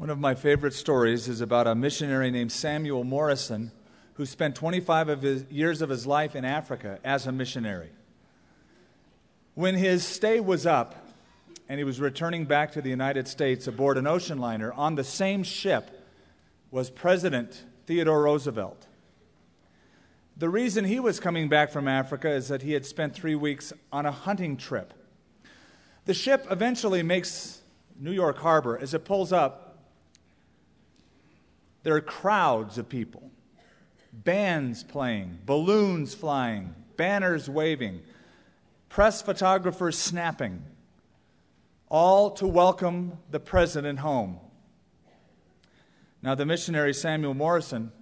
One of my favorite stories is about a missionary named Samuel Morrison who spent 25 of his, years of his life in Africa as a missionary. When his stay was up and he was returning back to the United States aboard an ocean liner, on the same ship was President Theodore Roosevelt. The reason he was coming back from Africa is that he had spent three weeks on a hunting trip. The ship eventually makes New York Harbor. As it pulls up, there are crowds of people, bands playing, balloons flying, banners waving, press photographers snapping, all to welcome the president home. Now, the missionary Samuel Morrison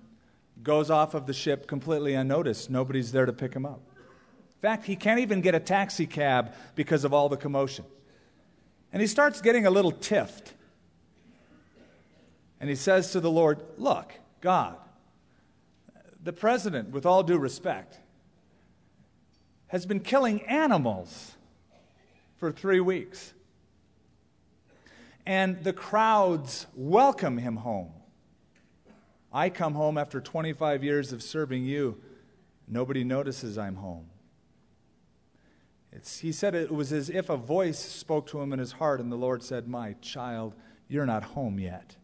goes off of the ship completely unnoticed. Nobody's there to pick him up. In fact, he can't even get a taxi cab because of all the commotion. And he starts getting a little tiffed. And he says to the Lord, Look, God, the president, with all due respect, has been killing animals for three weeks. And the crowds welcome him home. I come home after 25 years of serving you. Nobody notices I'm home. It's, he said it was as if a voice spoke to him in his heart, and the Lord said, My child, you're not home yet.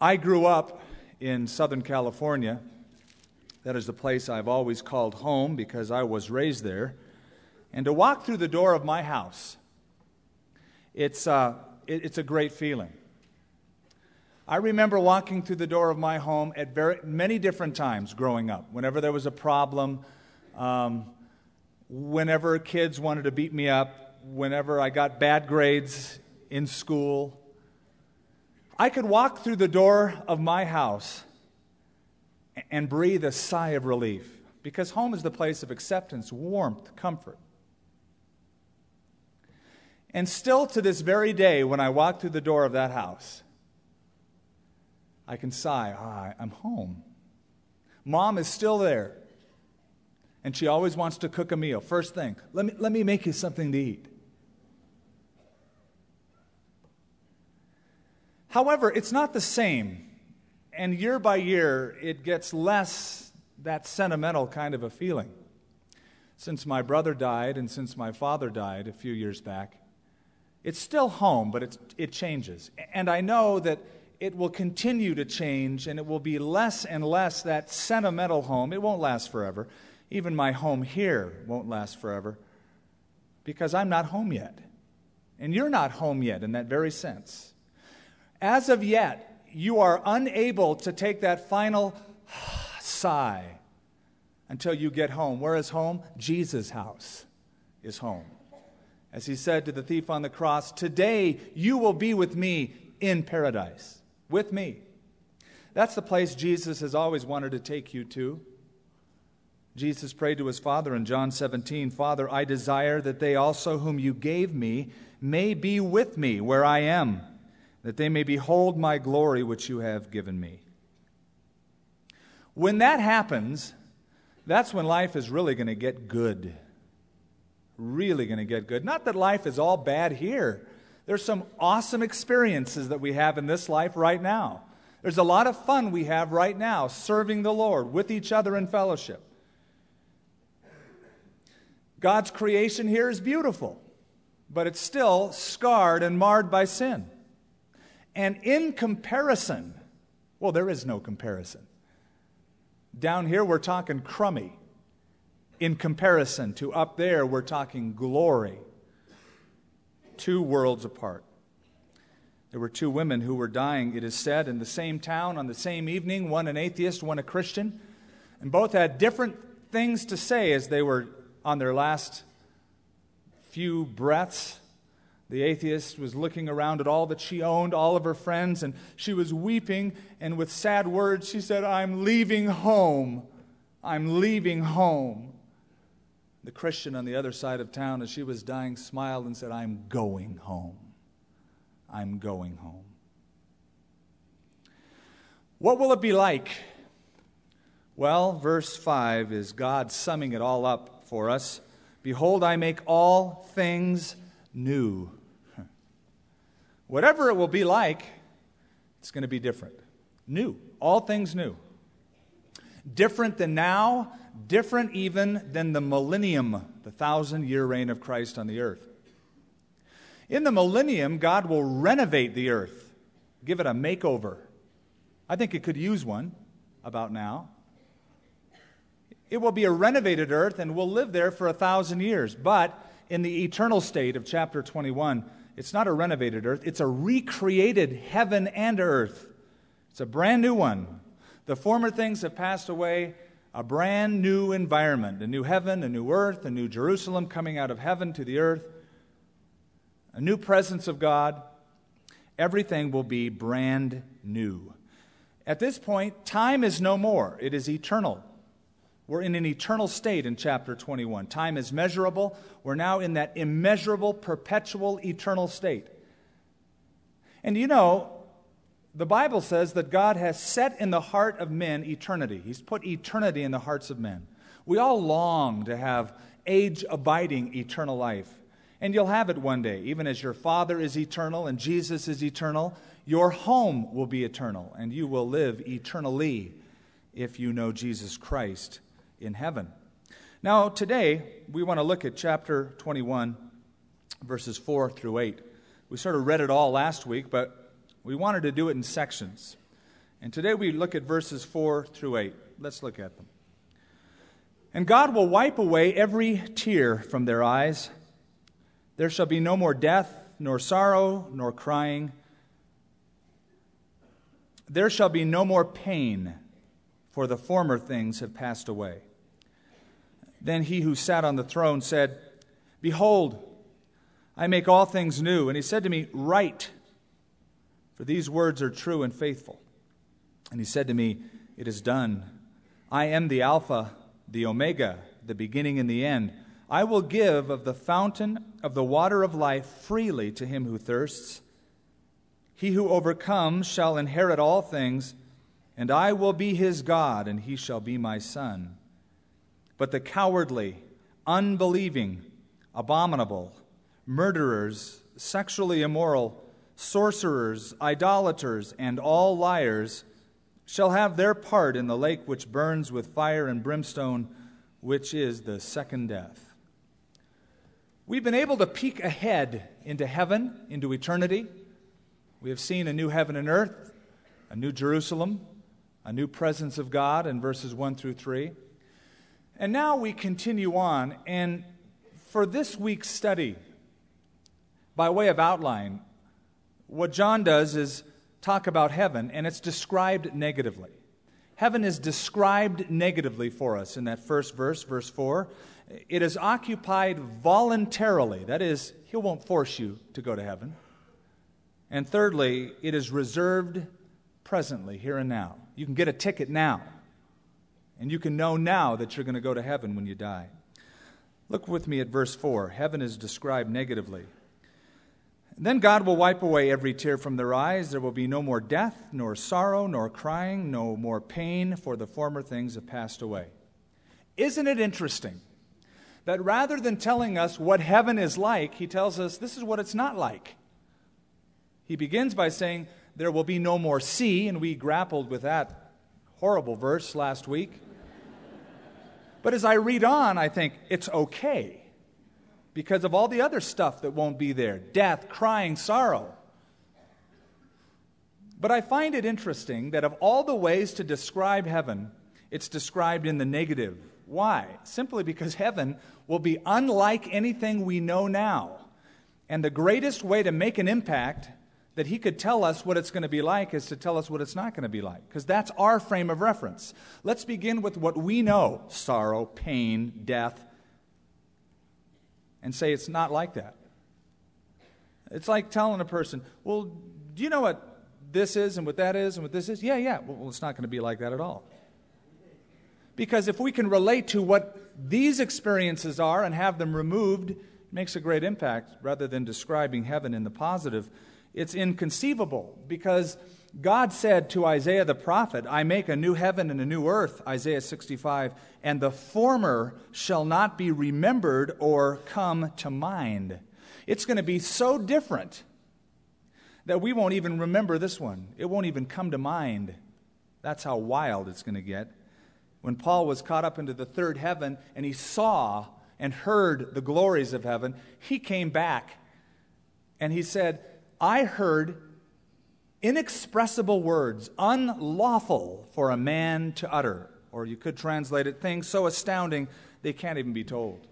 I grew up in Southern California. That is the place I've always called home because I was raised there. And to walk through the door of my house, it's, uh, it, it's a great feeling. I remember walking through the door of my home at very, many different times growing up. Whenever there was a problem, um, whenever kids wanted to beat me up, whenever I got bad grades in school, I could walk through the door of my house and breathe a sigh of relief because home is the place of acceptance, warmth, comfort. And still to this very day, when I walk through the door of that house, I can sigh, ah, I'm home. Mom is still there. And she always wants to cook a meal. First thing, let me, let me make you something to eat. However, it's not the same. And year by year, it gets less that sentimental kind of a feeling. Since my brother died and since my father died a few years back, it's still home, but it's, it changes. And I know that it will continue to change and it will be less and less that sentimental home. It won't last forever. Even my home here won't last forever because I'm not home yet. And you're not home yet in that very sense. As of yet, you are unable to take that final sigh until you get home. Where is home? Jesus' house is home. As he said to the thief on the cross, Today you will be with me in paradise. With me. That's the place Jesus has always wanted to take you to. Jesus prayed to his Father in John 17 Father, I desire that they also whom you gave me may be with me where I am that they may behold my glory which you have given me. When that happens, that's when life is really going to get good. Really going to get good. Not that life is all bad here. There's some awesome experiences that we have in this life right now. There's a lot of fun we have right now serving the Lord with each other in fellowship. God's creation here is beautiful, but it's still scarred and marred by sin. And in comparison, well, there is no comparison. Down here, we're talking crummy. In comparison to up there, we're talking glory. Two worlds apart. There were two women who were dying, it is said, in the same town on the same evening, one an atheist, one a Christian. And both had different things to say as they were on their last few breaths. The atheist was looking around at all that she owned, all of her friends, and she was weeping. And with sad words, she said, I'm leaving home. I'm leaving home. The Christian on the other side of town, as she was dying, smiled and said, I'm going home. I'm going home. What will it be like? Well, verse 5 is God summing it all up for us. Behold, I make all things new. Whatever it will be like, it's going to be different. New. All things new. Different than now, different even than the millennium, the thousand year reign of Christ on the earth. In the millennium, God will renovate the earth, give it a makeover. I think it could use one about now. It will be a renovated earth and we'll live there for a thousand years. But in the eternal state of chapter 21, it's not a renovated earth, it's a recreated heaven and earth. It's a brand new one. The former things have passed away, a brand new environment, a new heaven, a new earth, a new Jerusalem coming out of heaven to the earth, a new presence of God. Everything will be brand new. At this point, time is no more, it is eternal. We're in an eternal state in chapter 21. Time is measurable. We're now in that immeasurable, perpetual, eternal state. And you know, the Bible says that God has set in the heart of men eternity. He's put eternity in the hearts of men. We all long to have age abiding eternal life. And you'll have it one day. Even as your Father is eternal and Jesus is eternal, your home will be eternal, and you will live eternally if you know Jesus Christ in heaven. Now, today, we want to look at chapter 21, verses 4 through 8. We sort of read it all last week, but we wanted to do it in sections. And today we look at verses 4 through 8. Let's look at them. And God will wipe away every tear from their eyes. There shall be no more death, nor sorrow, nor crying. There shall be no more pain, for the former things have passed away. Then he who sat on the throne said, Behold, I make all things new. And he said to me, Write, for these words are true and faithful. And he said to me, It is done. I am the Alpha, the Omega, the beginning and the end. I will give of the fountain of the water of life freely to him who thirsts. He who overcomes shall inherit all things, and I will be his God, and he shall be my son. But the cowardly, unbelieving, abominable, murderers, sexually immoral, sorcerers, idolaters, and all liars shall have their part in the lake which burns with fire and brimstone, which is the second death. We've been able to peek ahead into heaven, into eternity. We have seen a new heaven and earth, a new Jerusalem, a new presence of God in verses 1 through 3. And now we continue on, and for this week's study, by way of outline, what John does is talk about heaven, and it's described negatively. Heaven is described negatively for us in that first verse, verse 4. It is occupied voluntarily. That is, He won't force you to go to heaven. And thirdly, it is reserved presently, here and now. You can get a ticket now. And you can know now that you're going to go to heaven when you die. Look with me at verse 4. Heaven is described negatively. Then God will wipe away every tear from their eyes. There will be no more death, nor sorrow, nor crying, no more pain, for the former things have passed away. Isn't it interesting that rather than telling us what heaven is like, he tells us this is what it's not like? He begins by saying, There will be no more sea, and we grappled with that horrible verse last week. But as I read on, I think it's okay because of all the other stuff that won't be there death, crying, sorrow. But I find it interesting that of all the ways to describe heaven, it's described in the negative. Why? Simply because heaven will be unlike anything we know now. And the greatest way to make an impact that he could tell us what it's going to be like is to tell us what it's not going to be like, because that's our frame of reference. Let's begin with what we know sorrow, pain, death, and say it's not like that. It's like telling a person, well, do you know what this is and what that is and what this is? Yeah, yeah. Well, it's not going to be like that at all. Because if we can relate to what these experiences are and have them removed, it makes a great impact rather than describing heaven in the positive it's inconceivable because God said to Isaiah the prophet, I make a new heaven and a new earth, Isaiah 65, and the former shall not be remembered or come to mind. It's going to be so different that we won't even remember this one. It won't even come to mind. That's how wild it's going to get. When Paul was caught up into the third heaven and he saw and heard the glories of heaven, he came back and he said, I heard inexpressible words, unlawful for a man to utter. Or you could translate it, things so astounding they can't even be told.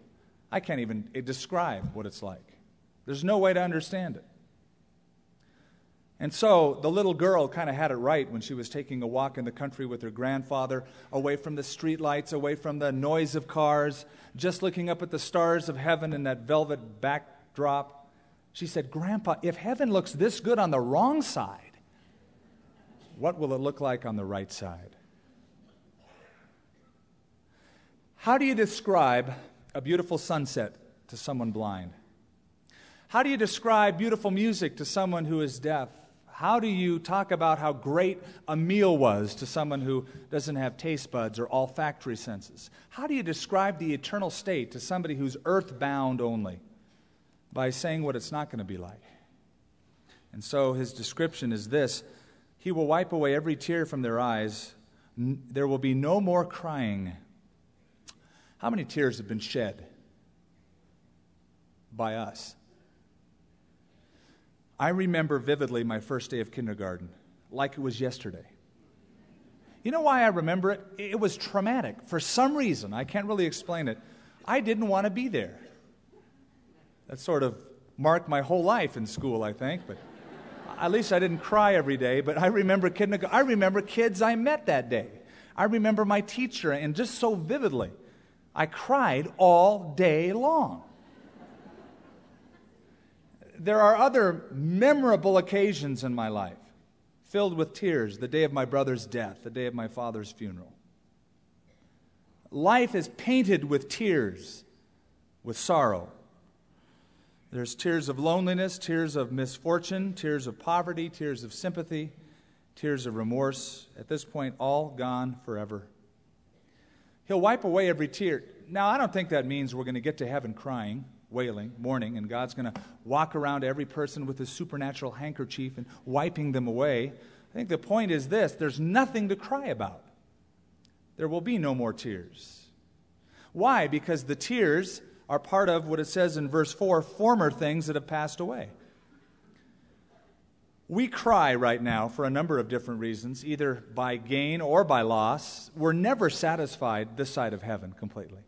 I can't even eh, describe what it's like. There's no way to understand it. And so the little girl kind of had it right when she was taking a walk in the country with her grandfather, away from the streetlights, away from the noise of cars, just looking up at the stars of heaven in that velvet backdrop. She said, Grandpa, if heaven looks this good on the wrong side, what will it look like on the right side? How do you describe a beautiful sunset to someone blind? How do you describe beautiful music to someone who is deaf? How do you talk about how great a meal was to someone who doesn't have taste buds or olfactory senses? How do you describe the eternal state to somebody who's earthbound only? By saying what it's not going to be like. And so his description is this He will wipe away every tear from their eyes. There will be no more crying. How many tears have been shed by us? I remember vividly my first day of kindergarten, like it was yesterday. You know why I remember it? It was traumatic. For some reason, I can't really explain it, I didn't want to be there. That sort of marked my whole life in school, I think, but at least I didn't cry every day. But I remember, kindergarten, I remember kids I met that day. I remember my teacher, and just so vividly, I cried all day long there are other memorable occasions in my life filled with tears the day of my brother's death, the day of my father's funeral. Life is painted with tears, with sorrow. There's tears of loneliness, tears of misfortune, tears of poverty, tears of sympathy, tears of remorse. At this point, all gone forever. He'll wipe away every tear. Now, I don't think that means we're going to get to heaven crying wailing, mourning, and God's going to walk around every person with a supernatural handkerchief and wiping them away. I think the point is this there's nothing to cry about. There will be no more tears. Why? Because the tears are part of what it says in verse 4 former things that have passed away. We cry right now for a number of different reasons, either by gain or by loss. We're never satisfied this side of heaven completely.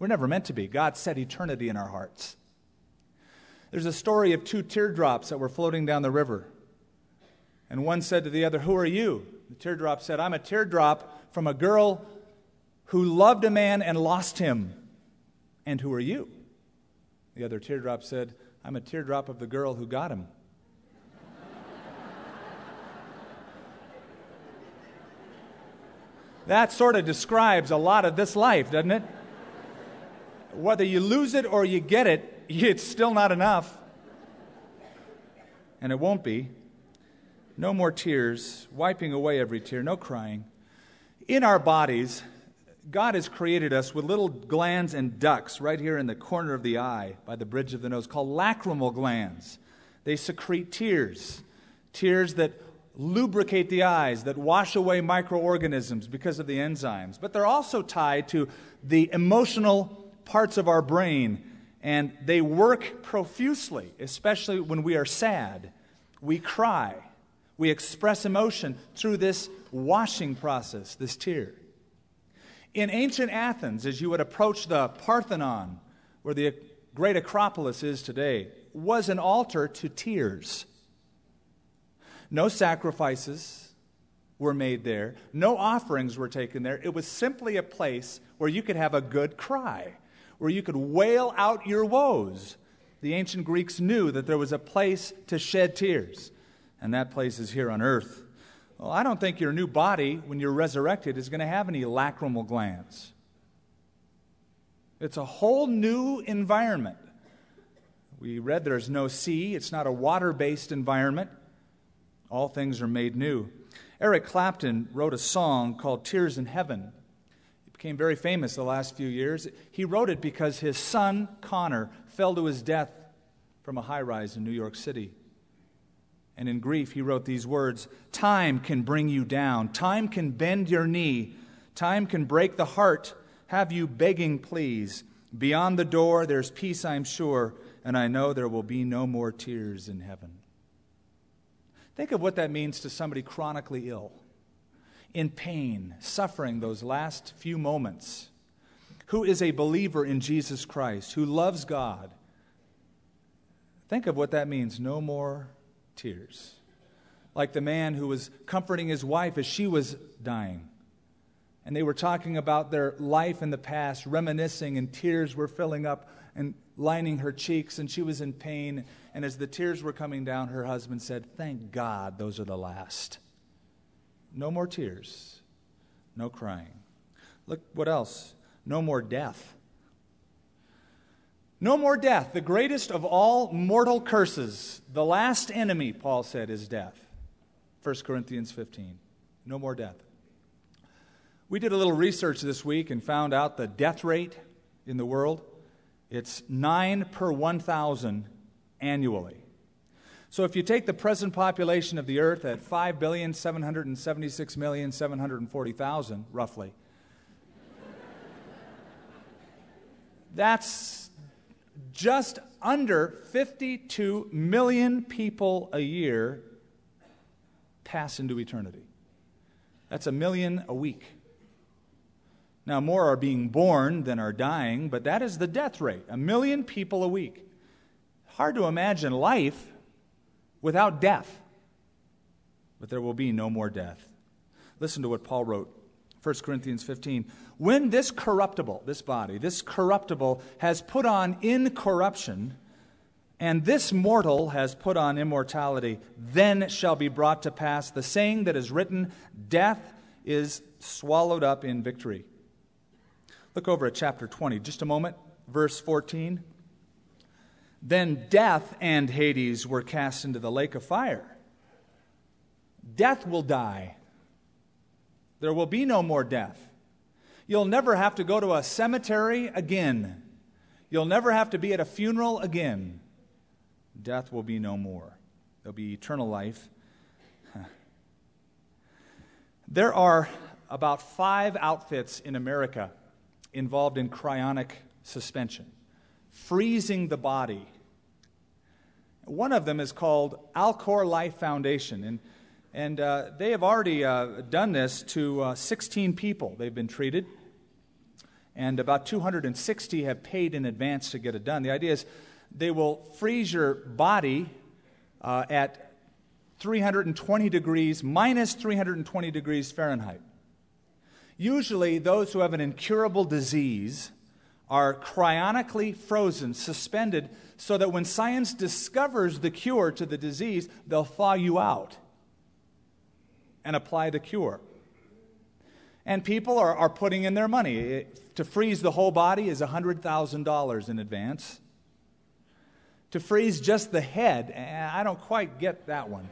We're never meant to be. God set eternity in our hearts. There's a story of two teardrops that were floating down the river. And one said to the other, Who are you? The teardrop said, I'm a teardrop from a girl who loved a man and lost him. And who are you? The other teardrop said, I'm a teardrop of the girl who got him. that sort of describes a lot of this life, doesn't it? whether you lose it or you get it, it's still not enough. And it won't be. No more tears, wiping away every tear, no crying. In our bodies, God has created us with little glands and ducts right here in the corner of the eye by the bridge of the nose called lacrimal glands. They secrete tears, tears that lubricate the eyes, that wash away microorganisms because of the enzymes. But they're also tied to the emotional parts of our brain, and they work profusely, especially when we are sad. We cry. We express emotion through this washing process, this tear. In ancient Athens, as you would approach the Parthenon, where the great Acropolis is today, was an altar to tears. No sacrifices were made there, no offerings were taken there. It was simply a place where you could have a good cry where you could wail out your woes. The ancient Greeks knew that there was a place to shed tears, and that place is here on earth. Well, I don't think your new body, when you're resurrected, is going to have any lacrimal glands. It's a whole new environment. We read there's no sea, it's not a water based environment. All things are made new. Eric Clapton wrote a song called Tears in Heaven It became very famous the last few years. He wrote it because his son, Conor, fell to his death from a high rise in New York City. And in grief, he wrote these words Time can bring you down, time can bend your knee, time can break the heart, have you begging, please. Beyond the door, there's peace, I'm sure, and I know there will be no more tears in heaven. Think of what that means to somebody chronically ill, in pain, suffering those last few moments, who is a believer in Jesus Christ, who loves God. Think of what that means no more tears. Like the man who was comforting his wife as she was dying. And they were talking about their life in the past, reminiscing, and tears were filling up and lining her cheeks, and she was in pain. And as the tears were coming down, her husband said, Thank God those are the last. No more tears, no crying. Look, what else? No more death. No more death. The greatest of all mortal curses, the last enemy, Paul said, is death. 1 Corinthians 15. No more death. We did a little research this week and found out the death rate in the world. It's 9 per 1,000 annually. So if you take the present population of the earth at 5,776,740,000, roughly, that's just under 52 million people a year pass into eternity. That's a million a week. Now, more are being born than are dying, but that is the death rate a million people a week. Hard to imagine life without death. But there will be no more death. Listen to what Paul wrote 1 Corinthians 15. When this corruptible, this body, this corruptible has put on incorruption, and this mortal has put on immortality, then shall be brought to pass the saying that is written Death is swallowed up in victory. Look over at chapter 20, just a moment, verse 14. Then death and Hades were cast into the lake of fire. Death will die. There will be no more death. You'll never have to go to a cemetery again. You'll never have to be at a funeral again. Death will be no more. There'll be eternal life. There are about five outfits in America involved in cryonic suspension, freezing the body. One of them is called Alcor Life Foundation, and, and uh, they have already uh, done this to uh, 16 people. They've been treated, and about 260 have paid in advance to get it done. The idea is they will freeze your body uh, at 320 degrees, minus 320 degrees Fahrenheit. Usually, those who have an incurable disease are cryonically frozen, suspended, so that when science discovers the cure to the disease, they'll thaw you out and apply the cure. And people are, are putting in their money. to freeze the whole body is $100,000 in advance. To freeze just the head, eh, I don't quite get that one.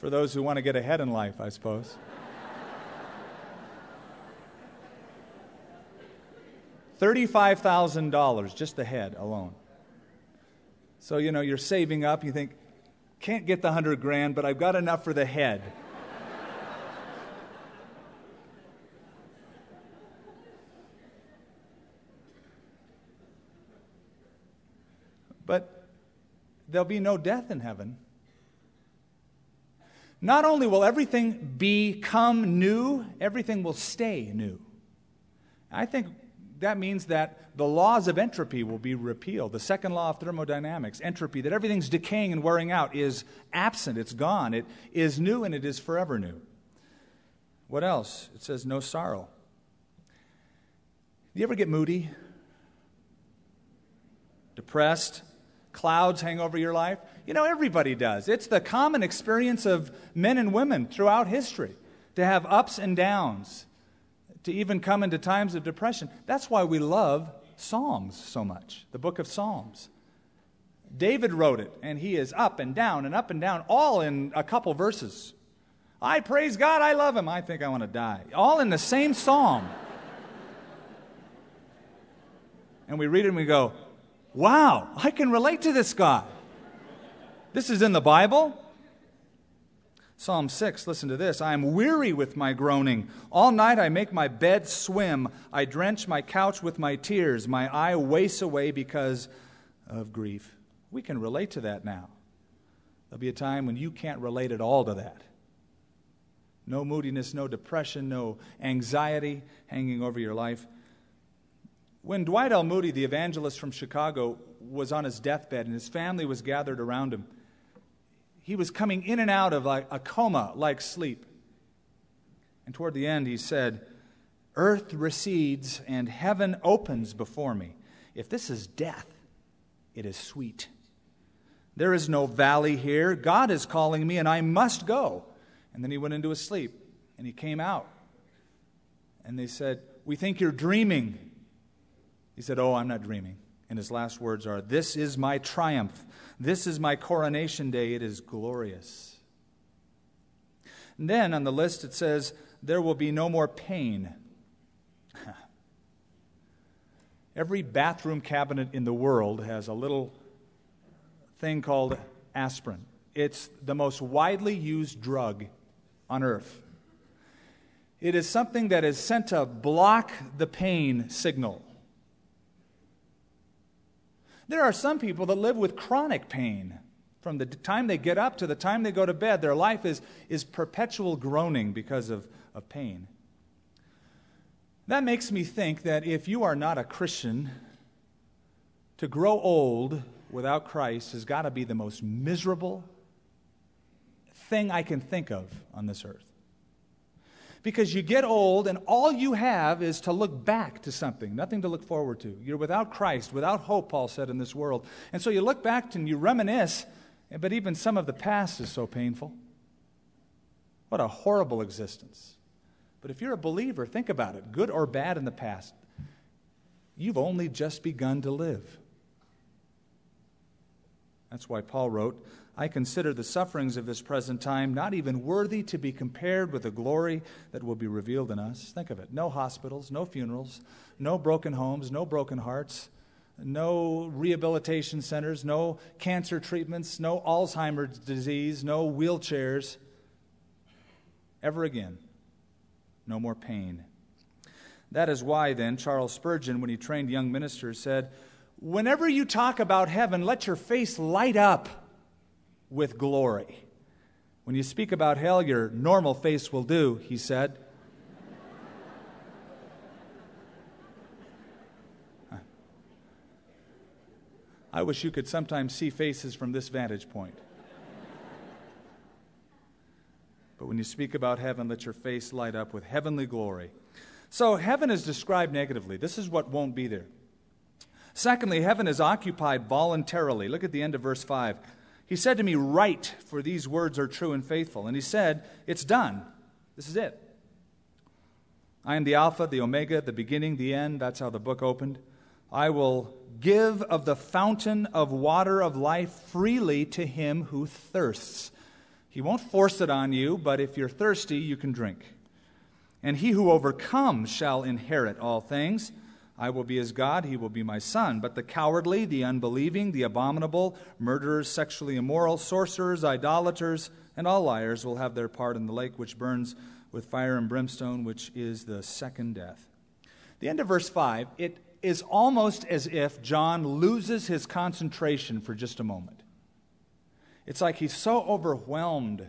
for those who want to get ahead in life, I suppose. $35,000 just the head alone. So, you know, you're saving up, you think, can't get the 100 grand, but I've got enough for the head. but there'll be no death in heaven. Not only will everything become new, everything will stay new. I think that means that the laws of entropy will be repealed. The second law of thermodynamics, entropy, that everything's decaying and wearing out, is absent, it's gone. It is new and it is forever new. What else? It says no sorrow. Do you ever get moody? Depressed? Clouds hang over your life? You know, everybody does. It's the common experience of men and women throughout history to have ups and downs, to even come into times of depression. That's why we love Psalms so much, the book of Psalms. David wrote it, and he is up and down and up and down, all in a couple verses. I praise God, I love him, I think I want to die. All in the same psalm. and we read it and we go, Wow, I can relate to this guy. This is in the Bible. Psalm 6, listen to this. I am weary with my groaning. All night I make my bed swim. I drench my couch with my tears. My eye wastes away because of grief. We can relate to that now. There'll be a time when you can't relate at all to that. No moodiness, no depression, no anxiety hanging over your life. When Dwight L. Moody, the evangelist from Chicago, was on his deathbed and his family was gathered around him, he was coming in and out of like a coma like sleep. And toward the end, he said, Earth recedes and heaven opens before me. If this is death, it is sweet. There is no valley here. God is calling me, and I must go. And then he went into his sleep, and he came out. And they said, We think you're dreaming. He said, Oh, I'm not dreaming. And his last words are, This is my triumph. This is my coronation day. It is glorious. And then on the list it says, There will be no more pain. Every bathroom cabinet in the world has a little thing called aspirin. It's the most widely used drug on earth. It is something that is sent to block the pain signal. There are some people that live with chronic pain. From the time they get up to the time they go to bed, their life is, is perpetual groaning because of, of pain. That makes me think that if you are not a Christian, to grow old without Christ has got to be the most miserable thing I can think of on this earth because you get old and all you have is to look back to something, nothing to look forward to. You're without Christ, without hope, Paul said, in this world. And so you look back and you reminisce, but even some of the past is so painful. What a horrible existence. But if you're a believer, think about it, good or bad in the past. You've only just begun to live. That's why Paul wrote, I consider the sufferings of this present time not even worthy to be compared with the glory that will be revealed in us. Think of it no hospitals, no funerals, no broken homes, no broken hearts, no rehabilitation centers, no cancer treatments, no Alzheimer's disease, no wheelchairs. Ever again. No more pain. That is why, then, Charles Spurgeon, when he trained young ministers, said, Whenever you talk about heaven, let your face light up with glory. When you speak about hell, your normal face will do, he said. I wish you could sometimes see faces from this vantage point. But when you speak about heaven, let your face light up with heavenly glory. So, heaven is described negatively. This is what won't be there. Secondly, heaven is occupied voluntarily. Look at the end of verse 5. He said to me, Write, for these words are true and faithful. And he said, It's done. This is it. I am the Alpha, the Omega, the beginning, the end. That's how the book opened. I will give of the fountain of water of life freely to him who thirsts. He won't force it on you, but if you're thirsty, you can drink. And he who overcomes shall inherit all things I will be his God, he will be my son. But the cowardly, the unbelieving, the abominable, murderers, sexually immoral, sorcerers, idolaters, and all liars will have their part in the lake which burns with fire and brimstone, which is the second death. The end of verse 5, it is almost as if John loses his concentration for just a moment. It's like he's so overwhelmed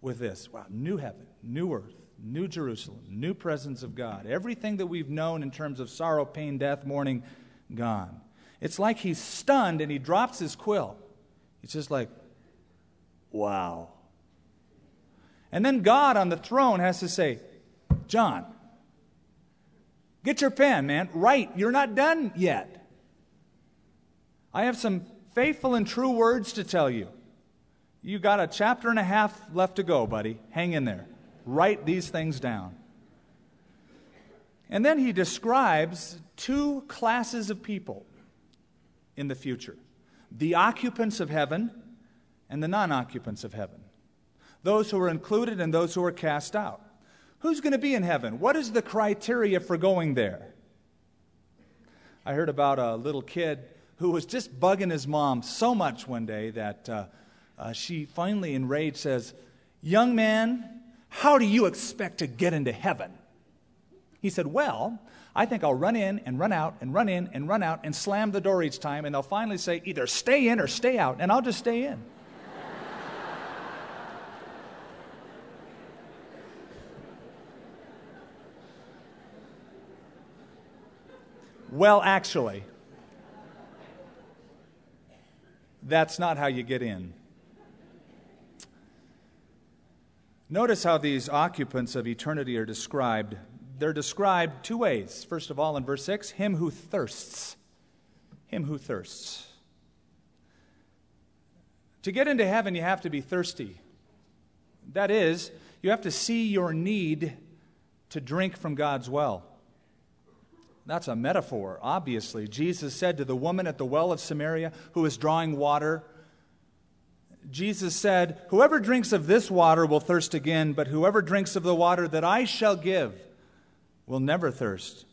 with this. Wow, new heaven, new earth, New Jerusalem, new presence of God. Everything that we've known in terms of sorrow, pain, death, mourning, gone. It's like he's stunned and he drops his quill. It's just like, wow. And then God on the throne has to say, John, get your pen, man. Write. You're not done yet. I have some faithful and true words to tell you. You got a chapter and a half left to go, buddy. Hang in there. Write these things down. And then he describes two classes of people in the future the occupants of heaven and the non occupants of heaven. Those who are included and those who are cast out. Who's going to be in heaven? What is the criteria for going there? I heard about a little kid who was just bugging his mom so much one day that uh, uh, she finally, enraged, says, Young man, how do you expect to get into heaven? He said, Well, I think I'll run in and run out and run in and run out and slam the door each time, and they'll finally say, either stay in or stay out, and I'll just stay in. well, actually, that's not how you get in. Notice how these occupants of eternity are described. They're described two ways. First of all, in verse 6, him who thirsts. Him who thirsts. To get into heaven, you have to be thirsty. That is, you have to see your need to drink from God's well. That's a metaphor, obviously. Jesus said to the woman at the well of Samaria who was drawing water, Jesus said, Whoever drinks of this water will thirst again, but whoever drinks of the water that I shall give will never thirst.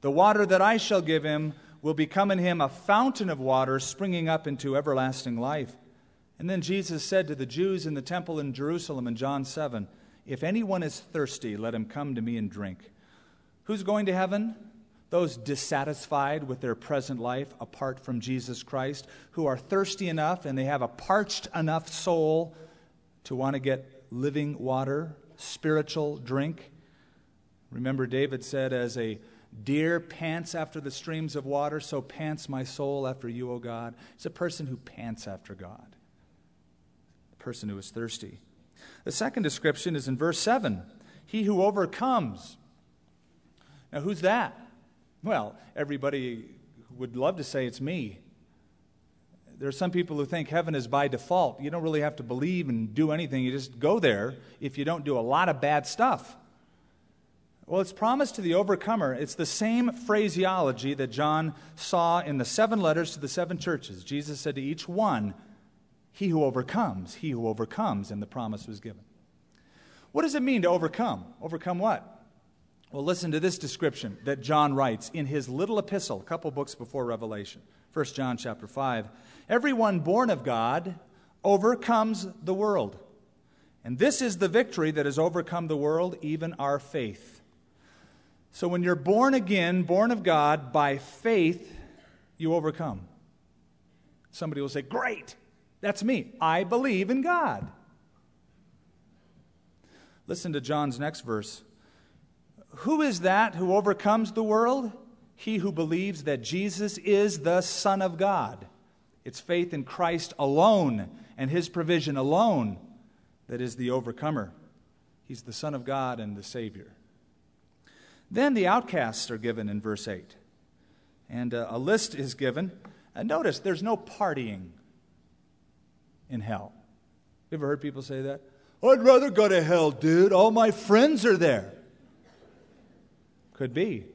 The water that I shall give him will become in him a fountain of water springing up into everlasting life. And then Jesus said to the Jews in the temple in Jerusalem in John 7 If anyone is thirsty, let him come to me and drink. Who's going to heaven? Those dissatisfied with their present life apart from Jesus Christ, who are thirsty enough and they have a parched enough soul to want to get living water, spiritual drink. Remember, David said, As a deer pants after the streams of water, so pants my soul after you, O God. It's a person who pants after God, a person who is thirsty. The second description is in verse 7 He who overcomes. Now, who's that? Well, everybody would love to say it's me. There are some people who think heaven is by default. You don't really have to believe and do anything. You just go there if you don't do a lot of bad stuff. Well, it's promised to the overcomer. It's the same phraseology that John saw in the seven letters to the seven churches. Jesus said to each one, He who overcomes, he who overcomes, and the promise was given. What does it mean to overcome? Overcome what? Well, listen to this description that John writes in his little epistle, a couple books before Revelation. 1 John chapter 5. Everyone born of God overcomes the world. And this is the victory that has overcome the world, even our faith. So when you're born again, born of God, by faith, you overcome. Somebody will say, Great, that's me. I believe in God. Listen to John's next verse. Who is that who overcomes the world? He who believes that Jesus is the Son of God. It's faith in Christ alone and his provision alone that is the overcomer. He's the Son of God and the Savior. Then the outcasts are given in verse 8. And uh, a list is given. And notice there's no partying in hell. You ever heard people say that? I'd rather go to hell, dude. All my friends are there. Could be.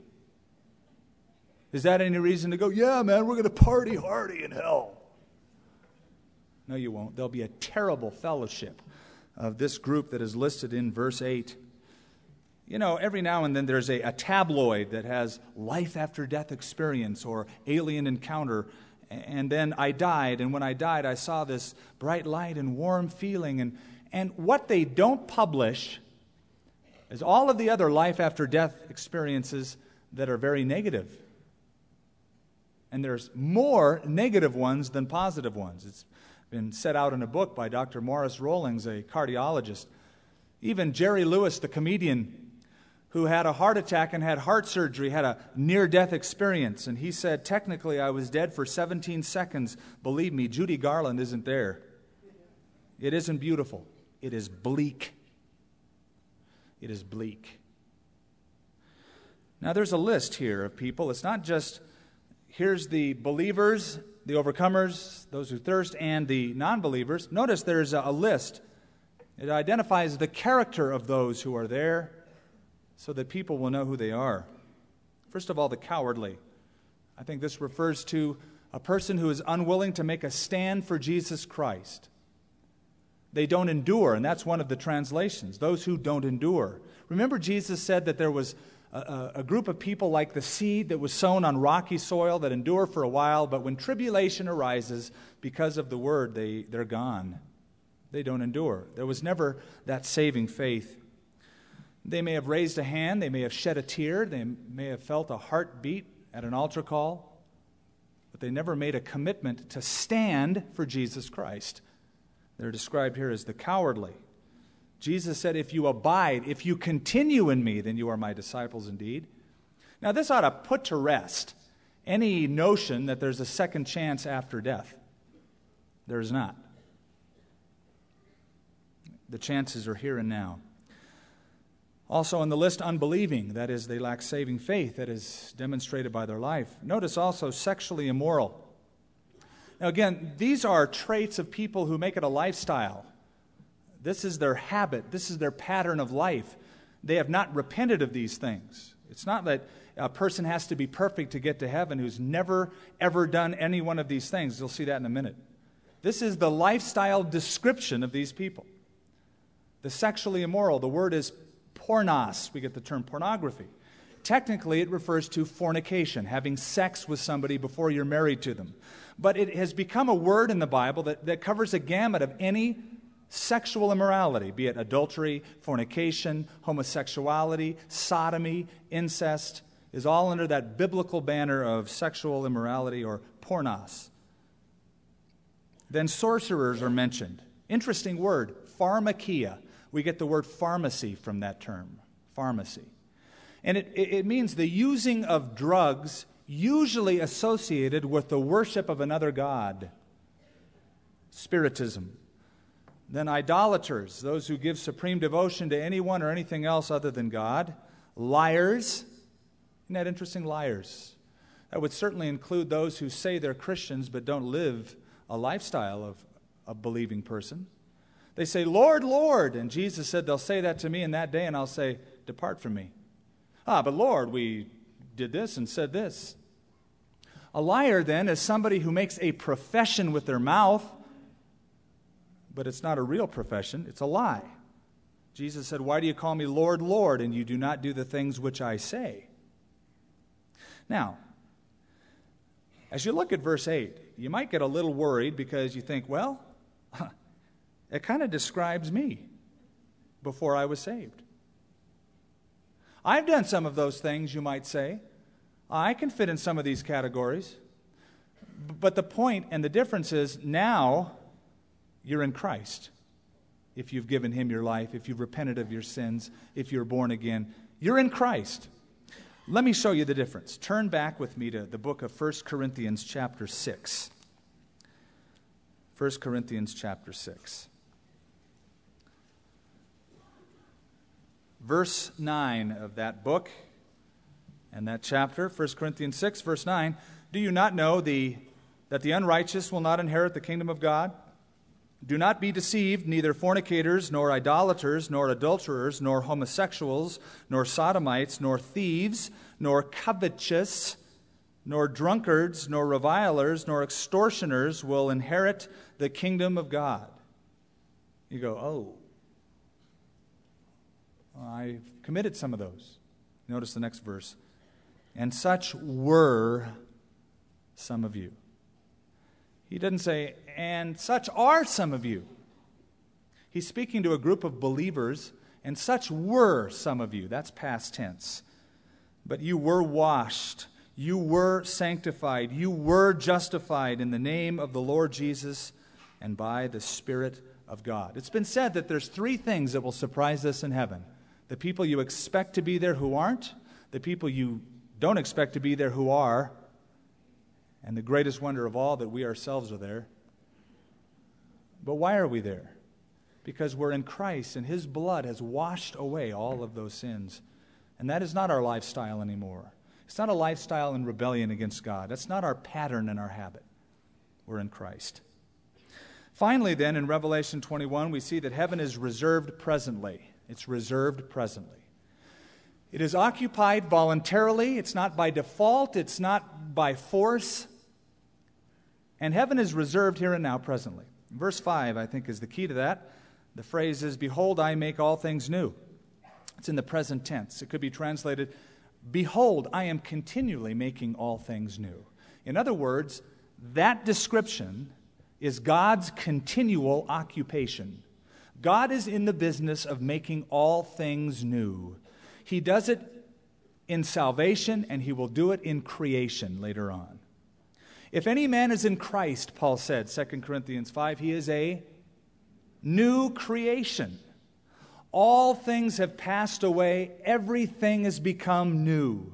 Is that any reason to go, yeah, man, we're going to party hardy in hell? No, you won't. There'll be a terrible fellowship of this group that is listed in verse 8. You know, every now and then there's a, a tabloid that has life after death experience or alien encounter. And then I died, and when I died, I saw this bright light and warm feeling. And, and what they don't publish as all of the other life after death experiences that are very negative. And there's more negative ones than positive ones. It's been set out in a book by Dr. Maurice Rawlings, a cardiologist. Even Jerry Lewis, the comedian, who had a heart attack and had heart surgery, had a near death experience. And he said, Technically, I was dead for 17 seconds. Believe me, Judy Garland isn't there. It isn't beautiful, it is bleak it is bleak. Now, there's a list here of people. It's not just here's the believers, the overcomers, those who thirst, and the non believers. Notice there's a list. It identifies the character of those who are there so that people will know who they are. First of all, the cowardly. I think this refers to a person who is unwilling to make a stand for Jesus Christ. They don't endure, and that's one of the translations those who don't endure. Remember, Jesus said that there was a, a, group of people like the seed that was sown on rocky soil that endure for a while, but when tribulation arises because of the word, they, they're gone. They don't endure. There was never that saving faith. They may have raised a hand, they may have shed a tear, they may have felt a heartbeat at an altar call, but they never made a commitment to stand for Jesus Christ. They're described here as the cowardly. Jesus said, If you abide, if you continue in me, then you are my disciples indeed. Now, this ought to put to rest any notion that there's a second chance after death. There is not. The chances are here and now. Also on the list, unbelieving, that is, they lack saving faith, that is demonstrated by their life. Notice also sexually immoral. Now, again, these are traits of people who make it a lifestyle. This is their habit, this is their pattern of life. They have not repented of these things. It's not that a person has to be perfect to get to heaven who's never, ever done any one of these things. You'll see that in a minute. This is the lifestyle description of these people. The sexually immoral, the word is pornos. We get the term pornography. Technically, it refers to fornication, having sex with somebody before you're married to them. But it has become a word in the Bible that, that covers a gamut of any sexual immorality, be it adultery, fornication, homosexuality, sodomy, incest, is all under that biblical banner of sexual immorality or pornos. Then sorcerers are mentioned. Interesting word, pharmakia. We get the word pharmacy from that term, pharmacy. And it, it means the using of drugs usually associated with the worship of another god, spiritism. Then idolaters, those who give supreme devotion to anyone or anything else other than God. Liars. Isn't that interesting? Liars. That would certainly include those who say they're Christians but don't live a lifestyle of a believing person. They say, Lord, Lord. And Jesus said, They'll say that to me in that day, and I'll say, Depart from me. Ah, but Lord, we did this and said this. A liar, then, is somebody who makes a profession with their mouth but it's not a real profession, it's a lie. Jesus said, Why do you call me Lord, Lord, and you do not do the things which I say? Now, as you look at verse 8, you might get a little worried because you think, well, it kind of describes me before I was saved. I've done some of those things, you might say. I can fit in some of these categories. But the point and the difference is now you're in Christ. If you've given him your life, if you've repented of your sins, if you're born again, you're in Christ. Let me show you the difference. Turn back with me to the book of 1 Corinthians, chapter 6. 1 Corinthians, chapter 6. Verse 9 of that book and that chapter, 1 Corinthians 6, verse 9. Do you not know the, that the unrighteous will not inherit the kingdom of God? Do not be deceived, neither fornicators, nor idolaters, nor adulterers, nor homosexuals, nor sodomites, nor thieves, nor covetous, nor drunkards, nor revilers, nor extortioners will inherit the kingdom of God. You go, oh, I've committed some of those. Notice the next verse. And such were some of you. He doesn't say, and such are some of you. He's speaking to a group of believers, and such were some of you. That's past tense. But you were washed, you were sanctified, you were justified in the name of the Lord Jesus and by the Spirit of God. It's been said that there's three things that will surprise us in heaven the people you expect to be there who aren't, the people you don't expect to be there who are, and the greatest wonder of all that we ourselves are there. But why are we there? Because we're in Christ and His blood has washed away all of those sins. And that is not our lifestyle anymore. It's not a lifestyle in rebellion against God. That's not our pattern and our habit. We're in Christ. Finally, then, in Revelation 21, we see that heaven is reserved presently. It's reserved presently. It is occupied voluntarily. It's not by default. It's not by force. And heaven is reserved here and now presently. Verse 5, I think, is the key to that. The phrase is, Behold, I make all things new. It's in the present tense. It could be translated, Behold, I am continually making all things new. In other words, that description is God's continual occupation. God is in the business of making all things new. He does it in salvation, and He will do it in creation later on. If any man is in Christ, Paul said, 2 Corinthians 5, he is a new creation. All things have passed away, everything has become new.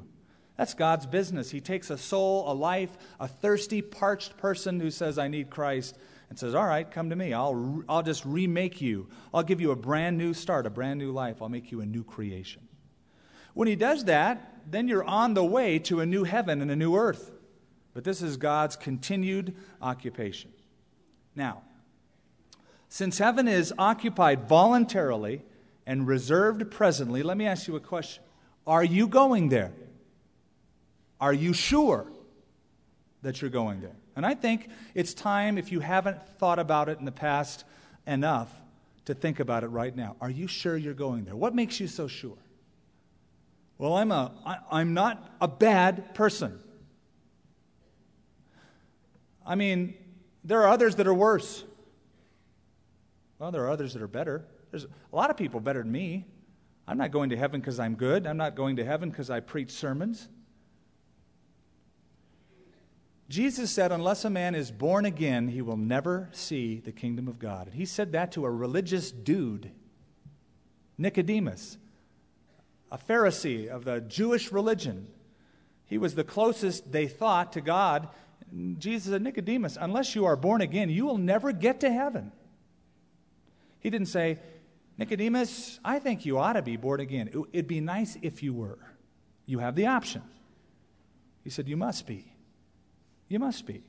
That's God's business. He takes a soul, a life, a thirsty, parched person who says, I need Christ, and says, All right, come to me. I'll, I'll just remake you. I'll give you a brand new start, a brand new life. I'll make you a new creation. When He does that, then you're on the way to a new heaven and a new earth. But this is God's continued occupation. Now, since heaven is occupied voluntarily and reserved presently, let me ask you a question. Are you going there? Are you sure that you're going there? And I think it's time, if you haven't thought about it in the past enough, to think about it right now. Are you sure you're going there? What makes you so sure? Well, I'm, a, I, I'm not a bad person. I mean, there are others that are worse. Well, there are others that are better. There's a lot of people better than me. I'm not going to heaven because I'm good. I'm not going to heaven because I preach sermons. Jesus said, Unless a man is born again, he will never see the kingdom of God. And he said that to a religious dude, Nicodemus, a Pharisee of the Jewish religion. He was the closest, they thought, to God Jesus said, Nicodemus, unless you are born again, you will never get to heaven. He didn't say, Nicodemus, I think you ought to be born again. It'd be nice if you were. You have the option. He said, You must be. You must be.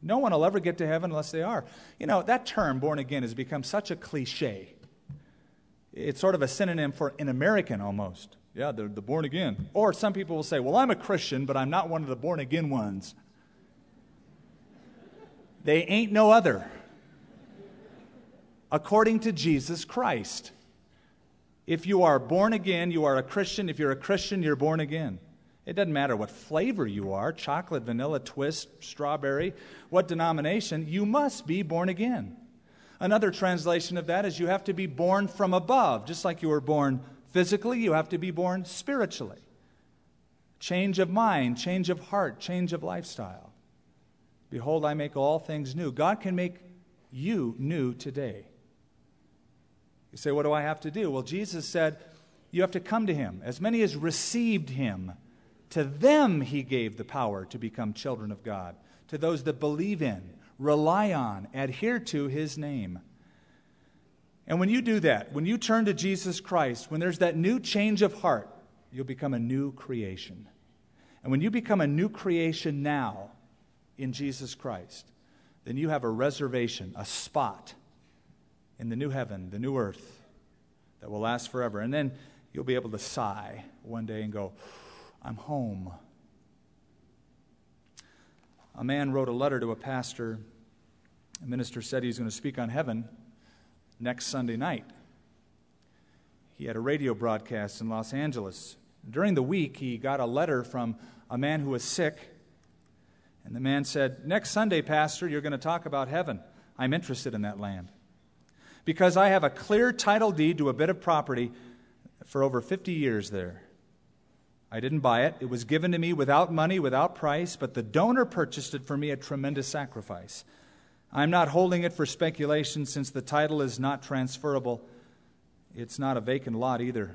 No one will ever get to heaven unless they are. You know, that term, born again, has become such a cliche. It's sort of a synonym for an American almost. Yeah, they're the born again. Or some people will say, Well, I'm a Christian, but I'm not one of the born again ones. They ain't no other. According to Jesus Christ. If you are born again, you are a Christian. If you're a Christian, you're born again. It doesn't matter what flavor you are chocolate, vanilla, twist, strawberry, what denomination, you must be born again. Another translation of that is you have to be born from above. Just like you were born physically, you have to be born spiritually. Change of mind, change of heart, change of lifestyle. Behold, I make all things new. God can make you new today. You say, What do I have to do? Well, Jesus said, You have to come to Him. As many as received Him, to them He gave the power to become children of God. To those that believe in, rely on, adhere to His name. And when you do that, when you turn to Jesus Christ, when there's that new change of heart, you'll become a new creation. And when you become a new creation now, in Jesus Christ, then you have a reservation, a spot in the new heaven, the new earth that will last forever. And then you'll be able to sigh one day and go, I'm home. A man wrote a letter to a pastor. A minister said he's going to speak on heaven next Sunday night. He had a radio broadcast in Los Angeles. During the week, he got a letter from a man who was sick and the man said, Next Sunday, Pastor, you're going to talk about heaven. I'm interested in that land. Because I have a clear title deed to a bit of property for over 50 years there. I didn't buy it. It was given to me without money, without price, but the donor purchased it for me at tremendous sacrifice. I'm not holding it for speculation since the title is not transferable. It's not a vacant lot either.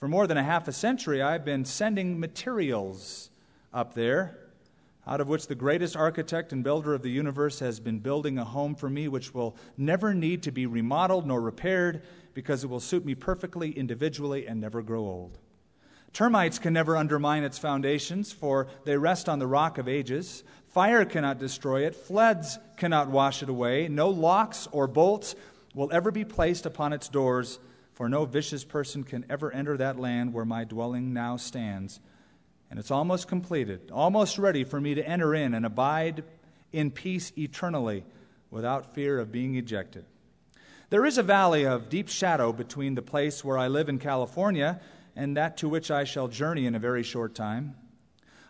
For more than a half a century, I've been sending materials up there out of which the greatest architect and builder of the universe has been building a home for me which will never need to be remodeled nor repaired because it will suit me perfectly individually and never grow old. Termites can never undermine its foundations, for they rest on the rock of ages. Fire cannot destroy it, floods cannot wash it away. No locks or bolts will ever be placed upon its doors, for no vicious person can ever enter that land where my dwelling now stands and it's almost completed, almost ready for me to enter in and abide in peace eternally without fear of being ejected. There is a valley of deep shadow between the place where I live in California and that to which I shall journey in a very short time.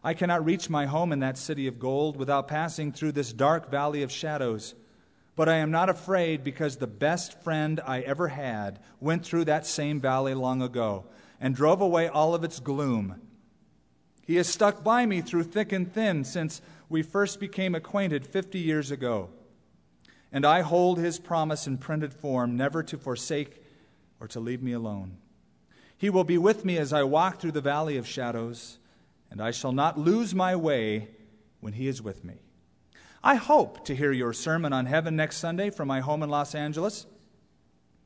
I cannot reach my home in that city of gold without passing through this dark valley of shadows. But I am not afraid because the best friend I ever had went through that same valley long ago and drove away all of its gloom. He has stuck by me through thick and thin since we first became acquainted 50 years ago. And I hold his promise in printed form never to forsake or to leave me alone. He will be with me as I walk through the valley of shadows and I shall not lose my way when he is with me. I hope to hear your sermon on heaven next Sunday from my home in Los Angeles,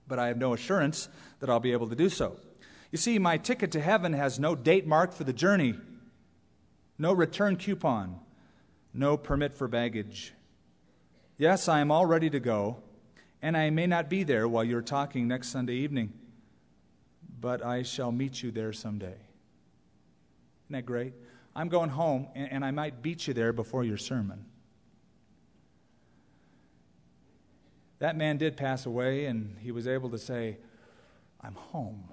but I have no assurance that I'll be able to do so. You see, my ticket to heaven has no date marked for the journey, no return coupon, no permit for baggage. Yes, I am all ready to go, and I may not be there while you're talking next Sunday evening, but I shall meet you there someday. Isn't that great? I'm going home, and, and I might beat you there before your sermon. That man did pass away, and he was able to say, I'm home.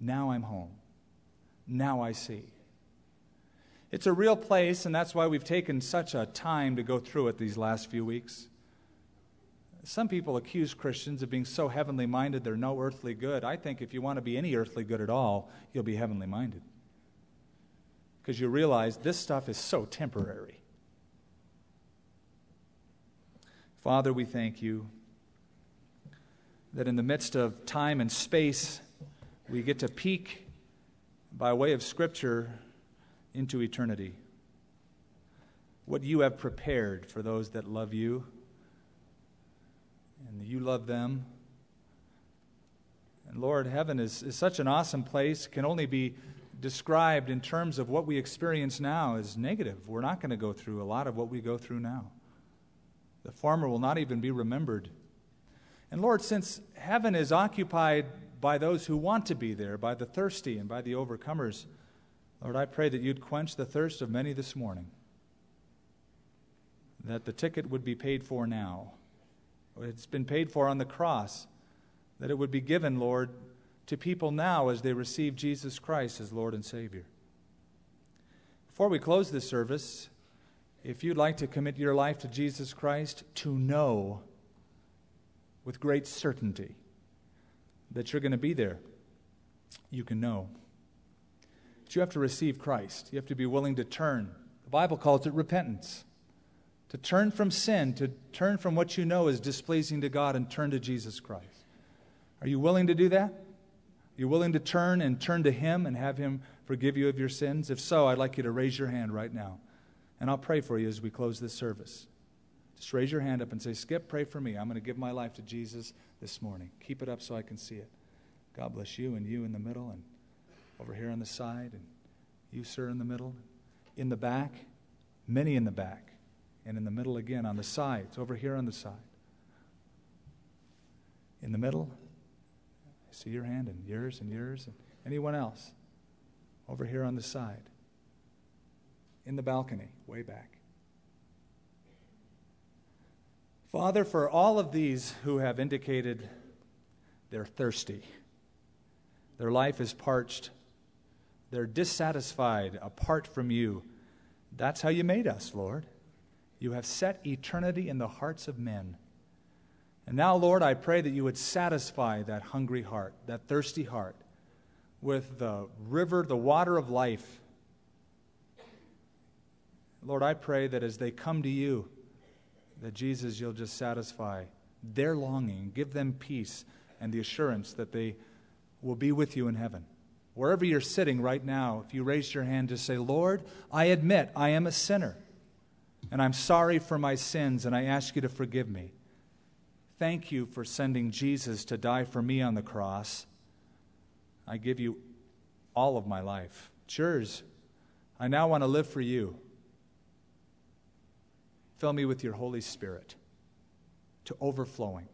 Now I'm home. Now I see. It's a real place, and that's why we've taken such a time to go through it these last few weeks. Some people accuse Christians of being so heavenly minded they're no earthly good. I think if you want to be any earthly good at all, you'll be heavenly minded because you realize this stuff is so temporary. Father, we thank you that in the midst of time and space, we get to peek by way of Scripture into eternity. What you have prepared for those that love you, and you love them. And Lord, heaven is, is such an awesome place, can only be described in terms of what we experience now as negative. We're not going to go through a lot of what we go through now. The former will not even be remembered. And Lord, since heaven is occupied by those who want to be there, by the thirsty and by the overcomers, Lord, I pray that you'd quench the thirst of many this morning. That the ticket would be paid for now. It's been paid for on the cross. That it would be given, Lord, to people now as they receive Jesus Christ as Lord and Savior. Before we close this service, if you'd like to commit your life to Jesus Christ, to know with great certainty that you're going to be there, you can know. But you have to receive Christ. You have to be willing to turn. The Bible calls it repentance. To turn from sin, to turn from what you know is displeasing to God and turn to Jesus Christ. Are you willing to do that? Are You're willing to turn and turn to Him and have Him forgive you of your sins? If so, I'd like you to raise your hand right now. And I'll pray for you as we close this service. Just raise your hand up and say, Skip, pray for me. I'm going to give my life to Jesus this morning. Keep it up so I can see it. God bless you and you in the middle and over here on the side and you, sir, in the middle. In the back, many in the back. And in the middle again on the sides, over here on the side. In the middle, I see your hand and yours and yours and anyone else. Over here on the side. In the balcony way back. Father for all of these who have indicated they're thirsty their life is parched they're dissatisfied apart from you that's how you made us lord you have set eternity in the hearts of men and now, Lord, I pray that you would satisfy that hungry heart, that thirsty heart, with the river, the water of life. Lord, I pray that as they come to you, that Jesus, you'll just satisfy their longing, give them peace and the assurance that they will be with you in heaven. Wherever you're sitting right now, if you raise your hand, just say, Lord, I admit I am a sinner, and I'm sorry for my sins, and I ask you to forgive me. Thank you for sending Jesus to die for me on the cross. I give you all of my life. It's yours. I now want to live for you. Fill me with your Holy Spirit to overflowing.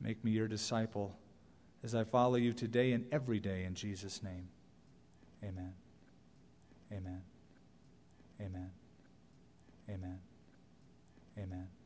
Make me your disciple as I follow you today and every day in Jesus' name. Amen. Amen. Amen. Amen. Amen.